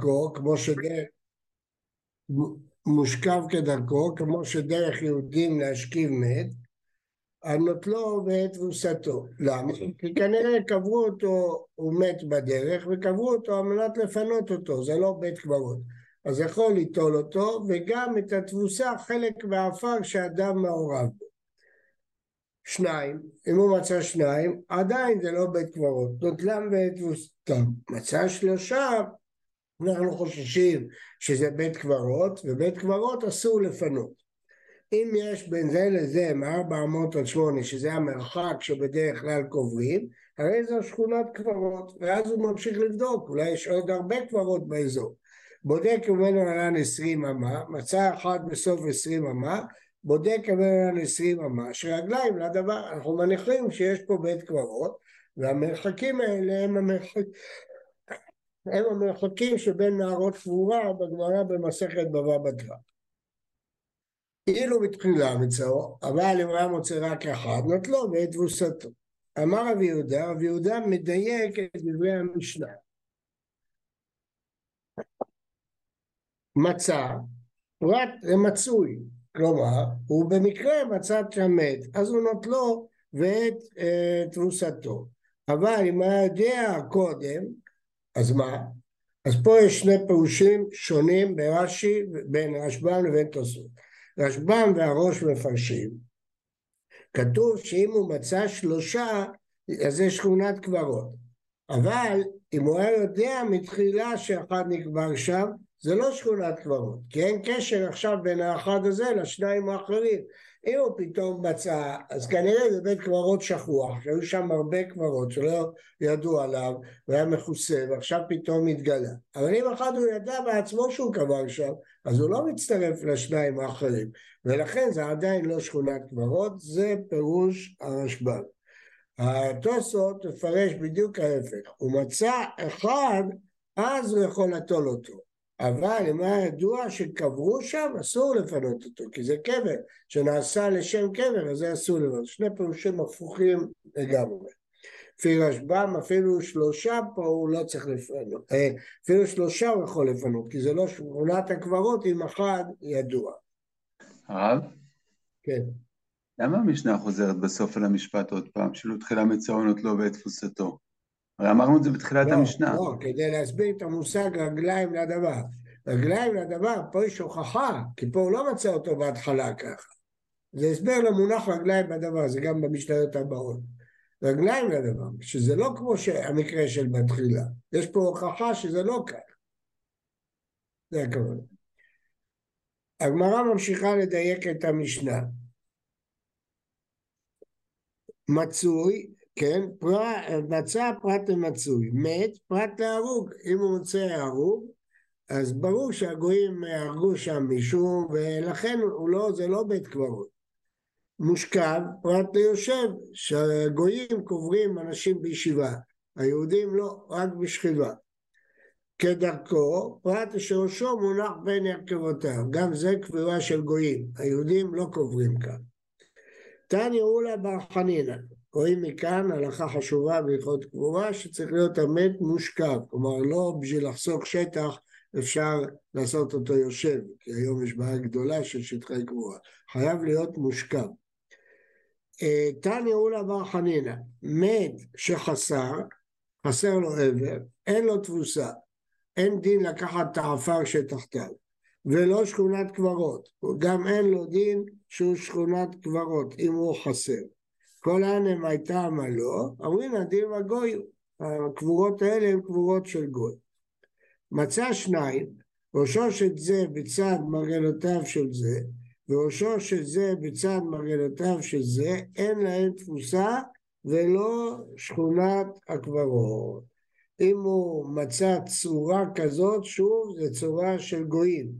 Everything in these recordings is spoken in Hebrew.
כדרכו, כמו שדרך... מושכב כדרכו, כמו שדרך יהודים להשכיב מת, על נוטלו ואת תבוסתו. למה? כי כנראה קברו אותו, הוא מת בדרך, וקברו אותו על מנת לפנות אותו, זה לא בית קברות. אז יכול ליטול אותו, וגם את התבוסה, חלק מהעפר שאדם מעורב בו. שניים, אם הוא מצא שניים, עדיין זה לא בית קברות, נוטלם ואת תבוסתם. מצא שלושה, אנחנו חוששים שזה בית קברות, ובית קברות אסור לפנות. אם יש בין זה לזה מ-400 עד 8, שזה המרחק שבדרך כלל קוברים, הרי זו שכונת קברות, ואז הוא ממשיך לבדוק, אולי יש עוד הרבה קברות באזור. בודק ממנו עלן 20 אמה, מצא אחד בסוף 20 אמה, בודק ממנו עלן 20 אמה, שרגליים לדבר, אנחנו מניחים שיש פה בית קברות, והמרחקים האלה הם המרחקים הם המרחקים שבין נערות קבורה בגמרא במסכת בבא בתרא. אילו בתחילה מצאו, אבל אם היה מוצא רק אחד, נטלו ואת תבוסתו. אמר רבי יהודה, רבי יהודה מדייק את דברי המשנה. מצא, פרט למצוי, כלומר, הוא במקרה מצא שם מת, אז הוא נוטלו ואת אה, תבוסתו. אבל אם היה יודע קודם, אז מה? אז פה יש שני פירושים שונים ברש"י, בין רשב"ם לבין תוספות. רשב"ם והראש מפרשים. כתוב שאם הוא מצא שלושה, אז זה שכונת קברות. אבל אם הוא היה יודע מתחילה שאחד נקבר שם, זה לא שכונת קברות, כי אין קשר עכשיו בין האחד הזה לשניים האחרים. אם הוא פתאום מצא, אז כנראה זה בית קברות שכוח, שהיו שם הרבה קברות שלא ידעו עליו, והיה מכוסה, ועכשיו פתאום התגלה. אבל אם אחד הוא ידע בעצמו שהוא קבר שם, אז הוא לא מצטרף לשניים האחרים, ולכן זה עדיין לא שכונת קברות, זה פירוש הרשב"ם. התוספות מפרש בדיוק ההפך, הוא מצא אחד, אז הוא יכול לטול אותו. אבל היה ידוע שקברו שם, אסור לפנות אותו, כי זה קבר שנעשה לשם קבר, אז זה אסור לפנות. שני פירושים הפוכים לגמרי. לפי רשב"ם אפילו שלושה פה הוא לא צריך לפנות, אה, אפילו שלושה הוא יכול לפנות, כי זה לא שכונת הקברות אם אחד ידוע. הרב? כן. למה המשנה חוזרת בסוף על המשפט עוד פעם, שלא תחילה מצאונות לו ואת תפוסתו? הרי אמרנו את זה בתחילת לא, המשנה. לא, כדי להסביר את המושג רגליים לדבר. רגליים לדבר, פה יש הוכחה, כי פה הוא לא מצא אותו בהתחלה ככה. זה הסבר למונח רגליים לדבר, זה גם במשניות הבאות. רגליים לדבר, שזה לא כמו המקרה של בתחילה. יש פה הוכחה שזה לא כך. זה הכוונה. הגמרא ממשיכה לדייק את המשנה. מצוי כן? מצא פרט למצוי, מת פרט להרוג. אם הוא מוצא הרוג, אז ברור שהגויים הרגו שם מישהו, ולכן לא, זה לא בית קברות. מושכב פרט ליושב, שהגויים קוברים אנשים בישיבה, היהודים לא, רק בשכיבה. כדרכו, פרט שראשו מונח בין הרכבותיו, גם זה קבורה של גויים, היהודים לא קוברים כאן. תניא אולה בר חנינא, רואים מכאן הלכה חשובה בהלכות קבורה שצריך להיות המת מושכב, כלומר לא בשביל לחסוך שטח אפשר לעשות אותו יושב, כי היום יש בעיה גדולה של שטחי קבורה, חייב להיות מושכב. אה, תניא אולה בר חנינא, מת שחסר, חסר לו עבר, אין לו תבוסה, אין דין לקחת את העפר שתחתיו, ולא שכונת קברות, גם אין לו דין שהוא שכונת קברות, אם הוא חסר. כל הענם הייתה עמלו, אומרים הדין הגוי, הקבורות האלה הן קבורות של גוי. מצא שניים, ראשו של זה בצד מרגלותיו של זה, וראשו של זה בצד מרגלותיו של זה, אין להם תפוסה ולא שכונת הקברות. אם הוא מצא צורה כזאת, שוב, זה צורה של גויים.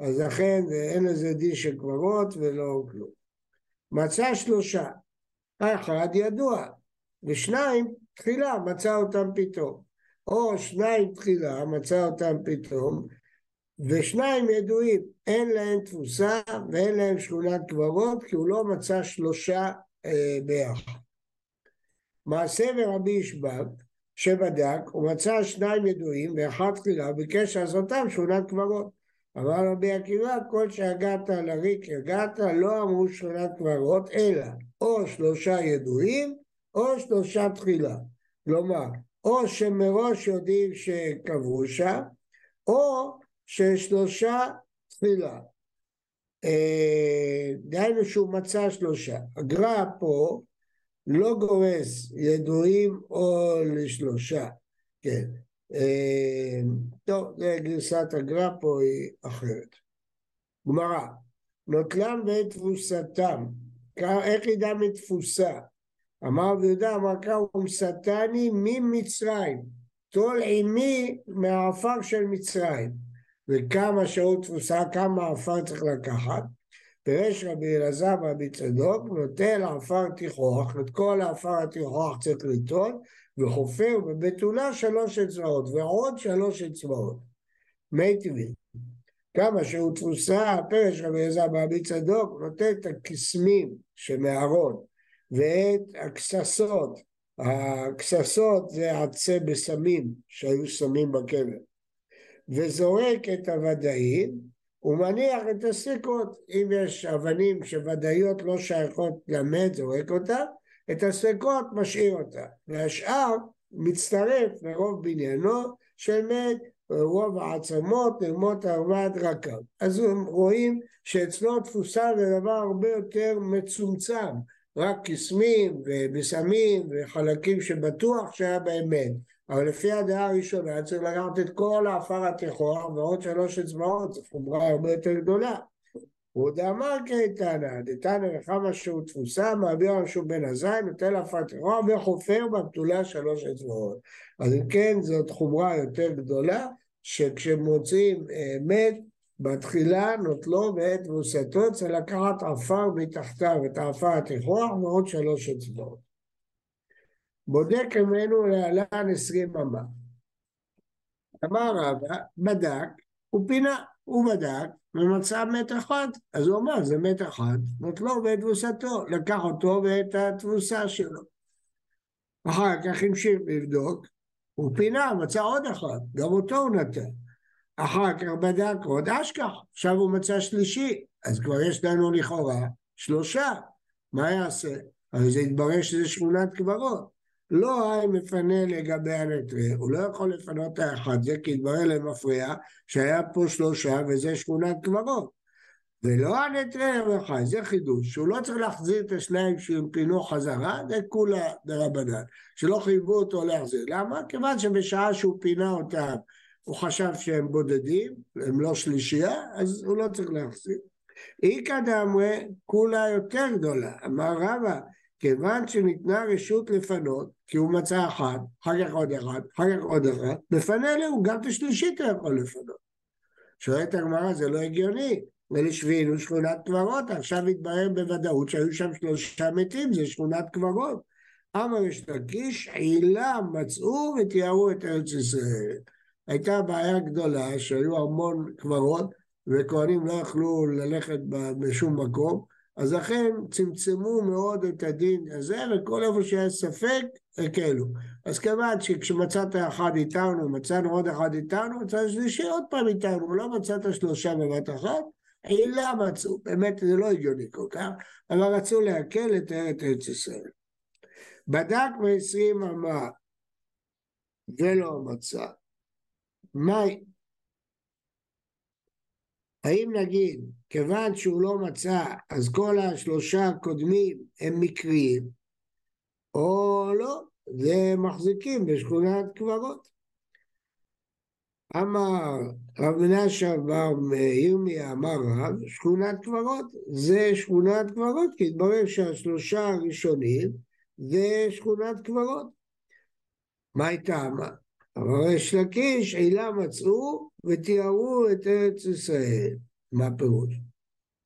אז לכן אין לזה דין של קברות ולא כלום. מצא שלושה, האחד ידוע, ושניים תחילה מצא אותם פתאום. או שניים תחילה מצא אותם פתאום, ושניים ידועים, אין להם תפוסה ואין להם שכונת קברות, כי הוא לא מצא שלושה אה, ביחד. מעשה ורבי ישבק, שבדק, הוא מצא שניים ידועים ואחד תחילה, ביקש לעשותם שכונת קברות. אמר רבי עקיבא, כל שהגעת לריק הגעת, לא אמרו שכונת קברות, אלא או שלושה ידועים או שלושה תחילה. כלומר, או שמראש יודעים שקברו שם, או ששלושה תחילה. אה, דהיינו שהוא מצא שלושה. הגר"א פה לא גורס ידועים או לשלושה, כן. אה, טוב, זה גרסת הגר"א פה היא אחרת. גמרא, נוטלם ואת תבוסתם, איך ידע מתפוסה? אמר רבי יהודה אמר קרא ומסתני ממצרים, טול עימי מהעפר של מצרים. וכמה שעות תפוסה, כמה עפר צריך לקחת. פירש רבי אלעזר ורבי צדוק, נוטל עפר תיכוח, את כל העפר התיכוח צריך לטול, וחופר בבתולה שלוש אצבעות, ועוד שלוש אצבעות. מי טבעי. כמה שהוא תפוסה, פירש רבי אלעזר ורבי צדוק, נותן את הקסמים שמארון, ואת הכססות. הכססות זה עצי בשמים שהיו שמים בקבר. וזורק את הוודאים ומניח את הספקות. אם יש אבנים שוודאיות לא שייכות למת, זורק אותה, את הספקות משאיר אותה. והשאר מצטרף לרוב בניינו של מת, רוב העצמות, נרמות ארבעת רקב. אז רואים שאצלו תפוסה זה דבר הרבה יותר מצומצם. רק קסמים ובשמים וחלקים שבטוח שהיה בהם מת. אבל לפי הדעה הראשונה צריך לקחת את כל העפר התיכוח ועוד שלוש אצבעות, זו חומרה הרבה יותר גדולה. הוא דאמר כאיתנא, דתנא וכמה שהוא תפוסה, מעביר רשום בן הזין, נותן לעפר תיכוח וחופר בבתולה שלוש אצבעות. אז אם כן, זאת חומרה יותר גדולה, שכשמוצאים אה, מת, בתחילה נוטלו בעת תבוסתו, צריך לקחת עפר מתחתיו, את העפר התיכוח ועוד שלוש אצבעות. בודק ממנו להלן עשרים אמה. אמר רבא, בדק, הוא פינה, הוא בדק ומצא מת אחד, אז הוא אמר זה מת אחד, נוטלו בעת תבוסתו, לקח אותו ואת התבוסה שלו. אחר כך המשיך לבדוק, הוא פינה, מצא עוד אחד, גם אותו הוא נתן. אחר כך בדק עוד אשכח, עכשיו הוא מצא שלישי, אז כבר יש לנו לכאורה שלושה, מה יעשה? אבל זה יתברר שזה שכונת קברות. לא היה מפנה לגבי הנטרי, הוא לא יכול לפנות האחד, זה כי התברר למפריע שהיה פה שלושה וזה שכונת קברות. ולא הנטרי המחי, זה חידוש, שהוא לא צריך להחזיר את השניים שהם פינו חזרה, זה כולה דרבנן, שלא חייבו אותו להחזיר. למה? כיוון שבשעה שהוא פינה אותם הוא חשב שהם בודדים, הם לא שלישייה, אז הוא לא צריך להחזיר. איכא דאמרי, כולה יותר גדולה. אמר רבא, כיוון שניתנה רשות לפנות, כי הוא מצא אחד, אחר כך עוד אחד, אחר כך עוד אחד, מפנה לו, גם את השלישית הוא יכול לפנות. שואלת הגמרא, זה לא הגיוני. ולשבינו שכונת קברות, עכשיו התברר בוודאות שהיו שם שלושה מתים, זה שכונת קברות. אמר יש לקיש, עילה מצאו ותיארו את ארץ ישראל. הייתה בעיה גדולה שהיו המון קברות וכהנים לא יכלו ללכת בשום מקום, אז לכן צמצמו מאוד את הדין הזה, וכל איפה שהיה ספק, הקלו. אז כיוון שכשמצאת אחד איתנו, מצאנו עוד אחד איתנו, מצאנו שלישי עוד פעם איתנו, לא מצאת שלושה בבת אחת, עילה מצאו, באמת זה לא הגיוני כל כך, אבל רצו להקל את ארץ ישראל. בדק בעשרים אמה ולא מצא. מהי? האם נגיד, כיוון שהוא לא מצא, אז כל השלושה הקודמים הם מקריים, או לא, זה מחזיקים בשכונת קברות. אמר רב מנשה בר ירמיה אמר רב, שכונת קברות, זה שכונת קברות, כי התברר שהשלושה הראשונים זה שכונת קברות. מה הייתה אמר? אבל יש לקיש עילה מצאו ותיארו את ארץ ישראל. מה הפירוש?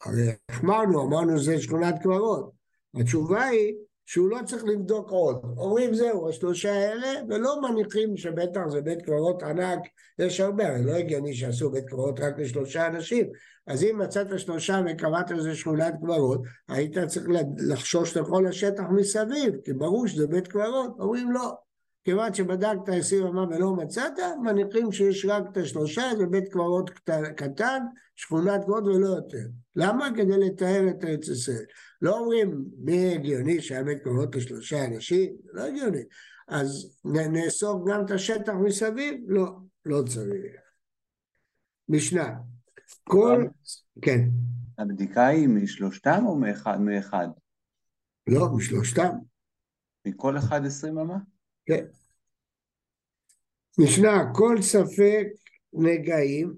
הרי החמרנו, אמרנו זה שכונת קברות. התשובה היא שהוא לא צריך לבדוק עוד. אומרים זהו, השלושה האלה, ולא מניחים שבטח זה בית קברות ענק, יש הרבה, הרי לא הגיוני שעשו בית קברות רק לשלושה אנשים. אז אם מצאת שלושה וקבעת לזה שכונת קברות, היית צריך לחשוש לכל השטח מסביב, כי ברור שזה בית קברות. אומרים לא. כיוון שבדקת עשרים אמה ולא מצאת, מניחים שיש רק את השלושה, זה בית קברות קטן, שכונת קברות ולא יותר. למה? כדי לתאר את ארץ ישראל. לא אומרים מי הגיוני שהיה בית קברות לשלושה אנשים, לא הגיוני. אז נאסוף גם את השטח מסביב? לא, לא צריך. משנה. כל... כן. הבדיקה היא משלושתם או מאחד? מאחד? לא, משלושתם. מכל אחד עשרים אמה? כן. משנה, כל ספק נגעים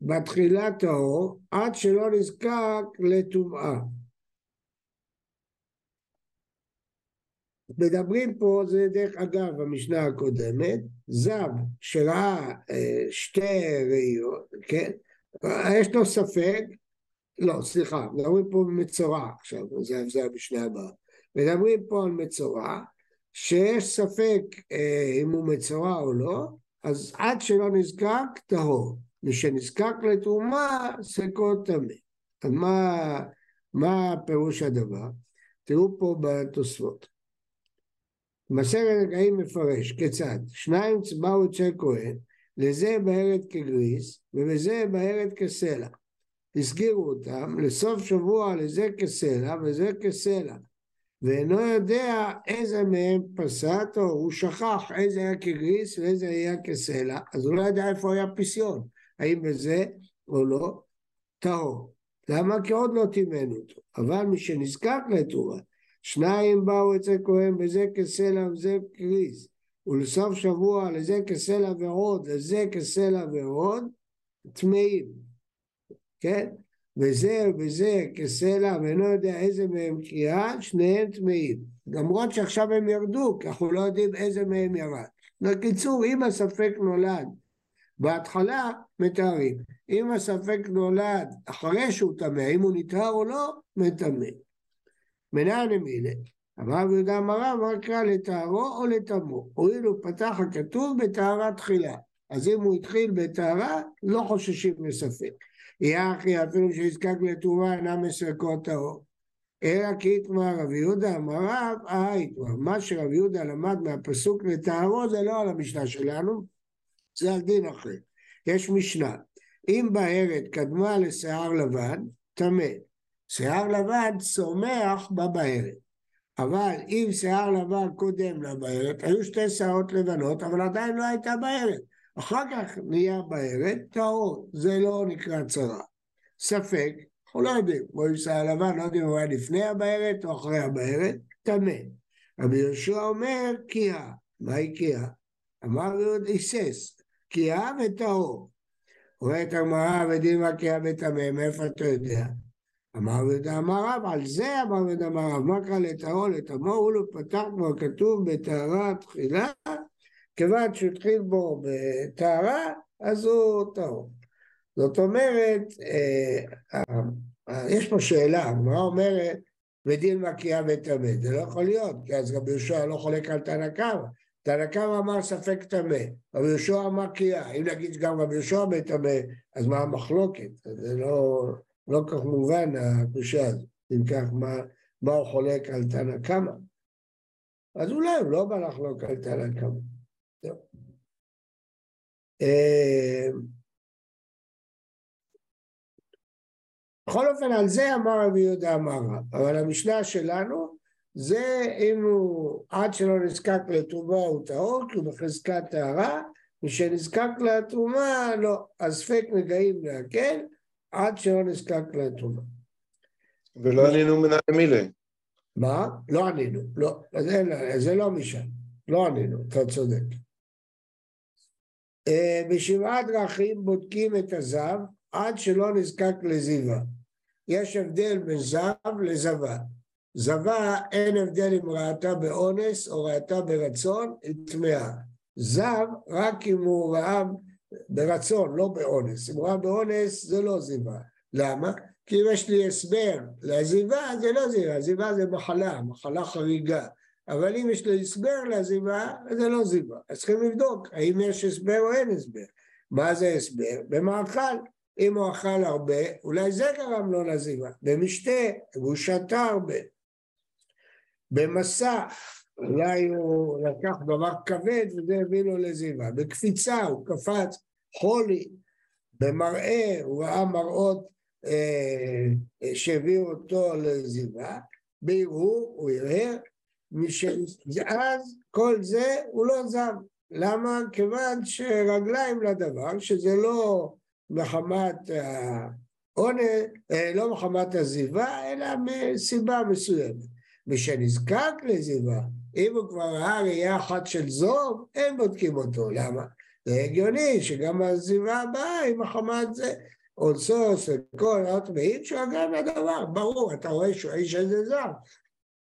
בתחילה טהור עד שלא נזקק לטומאה. מדברים פה, זה דרך אגב המשנה הקודמת, זב שראה אה, שתי ראיות, כן? יש לו ספק, לא, סליחה, מדברים פה במצורע עכשיו, זה, זה המשנה הבאה. מדברים פה על מצורע, שיש ספק אה, אם הוא מצורע או לא, אז עד שלא נזקק, טהור. משנזקק לתרומה, סקו טמא. אז מה, מה פירוש הדבר? תראו פה בתוספות. מסרת נגעים מפרש, כיצד? שניים באו אצל כהן, לזה בהרת כגריס, ובזה בהרת כסלע. הסגירו אותם, לסוף שבוע לזה כסלע, וזה כסלע. ואינו יודע איזה מהם פסט, או הוא שכח איזה היה כגריס ואיזה היה כסלע, אז הוא לא יודע איפה היה פסיון, האם בזה או לא, טהור. למה? כי עוד לא טימנו אותו. אבל מי שנזקק לתרומה, שניים באו אצל כהן בזה כסלע וזה כגריס, ולסוף שבוע לזה כסלע ועוד, לזה כסלע ועוד, טמאים, כן? וזה וזה כסלע ואינו יודע איזה מהם קריאה, שניהם טמאים. למרות שעכשיו הם ירדו, כי אנחנו לא יודעים איזה מהם ירד. בקיצור, אם הספק נולד בהתחלה, מתארים. אם הספק נולד אחרי שהוא טמא, אם הוא נטהר או לא, מטמא. מנהל למילה. אמר יהודה אמרה, מה קרא לטהרו או לטמאו? הואיל הוא פתח הכתוב בטהרה תחילה. אז אם הוא התחיל בטהרה, לא חוששים מספק. אחי אפילו שיזקק לתרומה אינם מסרקות טהור. אלא כי יתמר רבי יהודה אמר רב, אה יתמר. מה שרבי יהודה למד מהפסוק לטהרו זה לא על המשנה שלנו, זה על דין אחר. יש משנה, אם בהרת קדמה לשיער לבן, טמא. שיער לבן צומח בבהרת. אבל אם שיער לבן קודם לבהרת, היו שתי שערות לבנות, אבל עדיין לא הייתה בהרת. אחר כך נהיה בערת, טהור, זה לא נקרא צרה. ספק, אנחנו לא יודעים, כמו עם שיער לבן, לא יודעים אם הוא היה לפני הבערת או אחרי הבערת, טמא. רבי יהושע אומר, קיאה. מהי קיאה? אמר יהוד היסס, קיאה וטהור. אומרת הגמרא, ודילמה קיאה וטמא, מאיפה אתה יודע? אמר יהודה אמר רב, על זה אמר יהודה אמר רב, מה קרא לטהור לטמאו, הוא לא פתח כבר כתוב בטהרה תחילה כיוון שהוא התחיל בו בטהרה, אז הוא טהור. זאת אומרת, אה, אה, יש פה שאלה, הגמרא אומרת, ודין מקיאה וטמא, זה לא יכול להיות, כי אז רבי יהושע לא חולק על תנא קמא. תנא קמא אמר ספק טמא, רבי יהושע אמר קיאה, אם נגיד שגם רבי יהושע מטמא, אז מה המחלוקת? זה לא, לא כך מובן הקושה הזאת, אם כך, מה, מה הוא חולק על תנא קמא? אז אולי הוא לא בא לחלוק על תנא קמא. אה, בכל אופן, על זה אמר רבי יהודה אמר רב, אבל המשנה שלנו זה אם הוא עד שלא נזקק לתרומה הוא טהור, כי הוא בחזקת טהרה, משנזקק לתרומה לא, אז ספק נגעים להקל עד שלא נזקק לתרומה. ולא ענינו מנהל מילה. מה? לא ענינו, לא, זה, זה לא משם, לא ענינו, אתה צודק. אה, בשבעה דרכים בודקים את הזב עד שלא נזקק לזיווה. יש הבדל בין זב לזבה. זבה אין הבדל אם ראתה באונס או ראתה ברצון, היא טמאה. זב רק אם הוא ראה ברצון, לא באונס. אם הוא ראה באונס זה לא זיווה. למה? כי אם יש לי הסבר לעזיבה זה לא זיווה, זיווה זה מחלה, מחלה חריגה. אבל אם יש לו הסבר לעזיבה, זה לא זיבה. אז צריכים לבדוק האם יש הסבר או אין הסבר. מה זה הסבר? במאכל. אם הוא אכל הרבה, אולי זה גרם לו לעזיבה. במשתה, הוא שתה הרבה. במסע, אולי הוא לקח דבר כבד וזה הביא לו לזיווה. בקפיצה הוא קפץ חולי, במראה הוא ראה מראות אה, שהביאו אותו לזיווה, בהרהור הוא הרהר, אז כל זה הוא לא זב. למה? כיוון שרגליים לדבר, שזה לא מחמת העונש, אה, לא מחמת עזיבה, אלא מסיבה מסוימת. משנזקק לזיבה, אם הוא כבר ראה ראייה אחת של זוב, אין בודקים אותו. למה? זה הגיוני שגם הזיבה הבאה היא מחמת זה. אונסוס וכל עוד מעיד שהוא אגב הדבר, ברור, אתה רואה שהוא האיש הזה זר.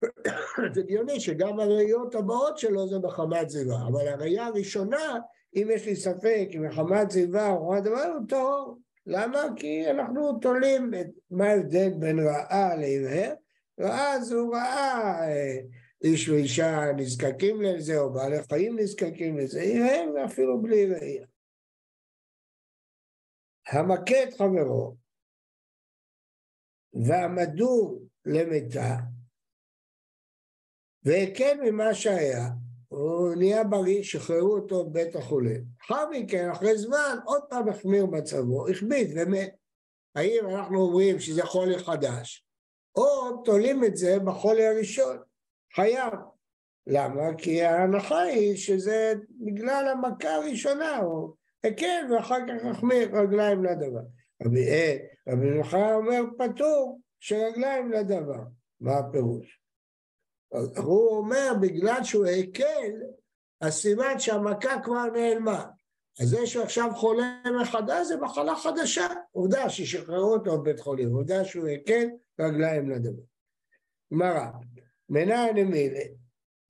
זה הגיוני שגם הראיות הבאות שלו זה מחמת זיבה, אבל הראייה הראשונה, אם יש לי ספק אם מחמת זיבה או מחמת דבר, הוא טהור. למה? כי אנחנו תולים את מה ההבדל בין רעה לעיוור, ואז הוא ראה אה, איש ואישה נזקקים לזה, או בעלי חיים נזקקים לזה, עיוור ואפילו בלי ראייה. המכה את חברו ועמדו למיתה והקל ממה שהיה, הוא נהיה בריא, שחררו אותו בבית החולים. לאחר מכן, אחרי זמן, עוד פעם החמיר מצבו, החביא ומת. האם אנחנו אומרים שזה חולי חדש, או תולים את זה בחולי הראשון, חייב. למה? כי ההנחה היא שזה בגלל המכה הראשונה, הוא הקל ואחר כך החמיר רגליים לדבר. רבי אה, מנוחה אומר פטור שרגליים לדבר. מה הפירוש? הוא אומר בגלל שהוא הקל, אז סימן שהמכה כבר נעלמה. אז זה שעכשיו חולה מחדש זה מחלה חדשה. עובדה ששחררו אותו בבית חולים, עובדה שהוא הקל רגליים לדבר. גמרא, מנע נמילה,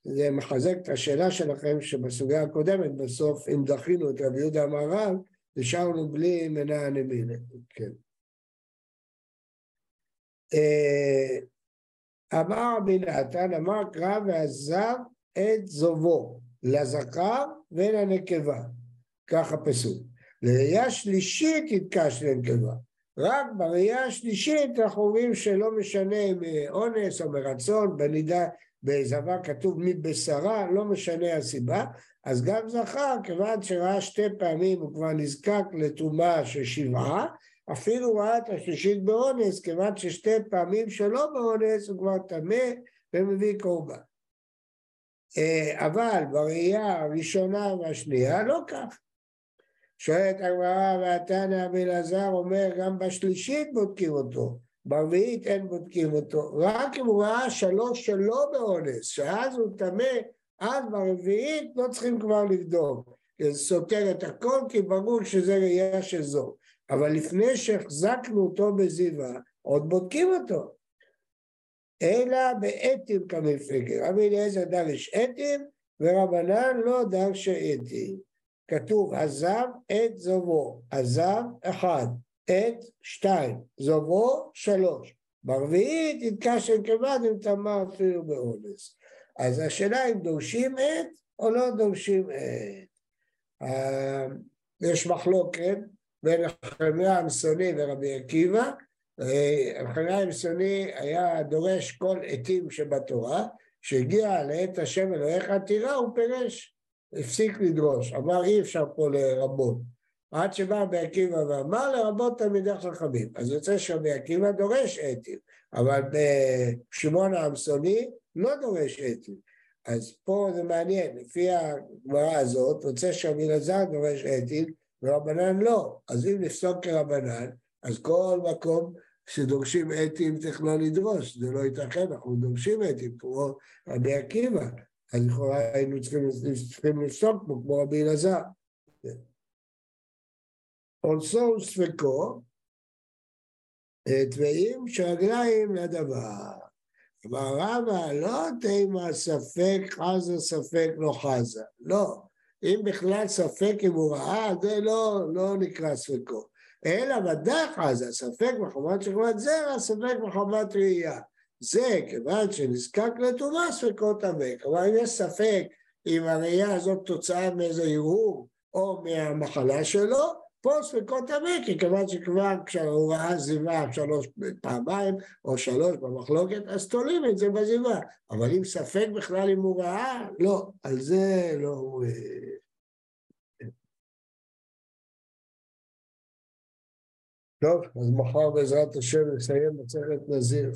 זה מחזק את השאלה שלכם שבסוגיה הקודמת, בסוף אם דחינו את רבי יהודה המהר"ל, נשארנו בלי מנע נמילה. כן. אה, אמר רבי נתן, אמר קרא ועזב את זובו, לזכר ולנקבה, כך הפסוק. לראייה שלישית יתקש לנקבה. רק בראייה השלישית אנחנו רואים שלא משנה מאונס או מרצון, בנידה, בזבה כתוב מבשרה, לא משנה הסיבה, אז גם זכר, כיוון שראה שתי פעמים הוא כבר נזקק לטומאה של שבעה, אפילו את השלישית באונס, כיוון ששתי פעמים שלא באונס הוא כבר טמא ומביא קורבן. אה, אבל בראייה הראשונה והשנייה לא כך. שואלת הגמרא והתנא אבי אומר גם בשלישית בודקים אותו, ברביעית אין בודקים אותו, רק אם הוא ראה שלוש שלא באונס, שאז הוא טמא, אז ברביעית לא צריכים כבר לבדוק, זה סותר את הכל כי ברור שזה ראייה של זו. אבל לפני שהחזקנו אותו בזיווה, עוד בודקים אותו. אלא באתים כמפגר. רבי אליעזר דרש אתים, ורבנן לא דרש אתים. כתוב עזב את זובו, עזב אחד, את שתיים, זובו שלוש. ברביעית יתקש כבד אם תמה אפילו באונס. אז השאלה אם דורשים את או לא דורשים את. אה, יש מחלוקת בין נחמיה המסוני ורבי עקיבא. נחמיה המסוני היה דורש כל עתים שבתורה, כשהגיע לעת השם אלוהיך עתירה הוא פירש, הפסיק לדרוש, אמר אי אפשר פה לרבות. עד שבא רבי עקיבא ואמר לרבות תלמידי חכמים. אז יוצא שרבי עקיבא דורש עתים, אבל בשמעון העמסוני לא דורש עתים. אז פה זה מעניין, לפי הגמרא הזאת, יוצא שרבי אלעזר דורש עתים, ורבנן לא. אז אם נפסוק כרבנן, אז כל מקום שדורשים אתים צריך לא לדרוש, זה לא ייתכן, אנחנו דורשים אתים, כמו רבי עקיבא, אז לכאורה היינו צריכים, לפסוק פה, כמו רבי אלעזר. עונשו וספקו, טבעים שרגליים לדבר. אמר רבא, לא תימא ספק חזה ספק לא חזה, לא. אם בכלל ספק אם הוא ראה, זה לא, לא נקרא ספקו. אלא ודאי חזה, ספק מחמת שכבת זרע, ספק מחמת ראייה. זה כיוון שנזקק לטומאה, ספקו טמא. כלומר, אם יש ספק אם הראייה הזאת תוצאה מאיזה ערעור או מהמחלה שלו, פה ספקות טמא, כי כיוון שכבר כשהוא ראה זיווה שלוש פעמיים, או שלוש במחלוקת, אז תולים את זה בזיווה. אבל אם ספק בכלל אם הוא ראה, לא, על זה לא... טוב, אז מחר בעזרת השם נסיים בצוות נזיר.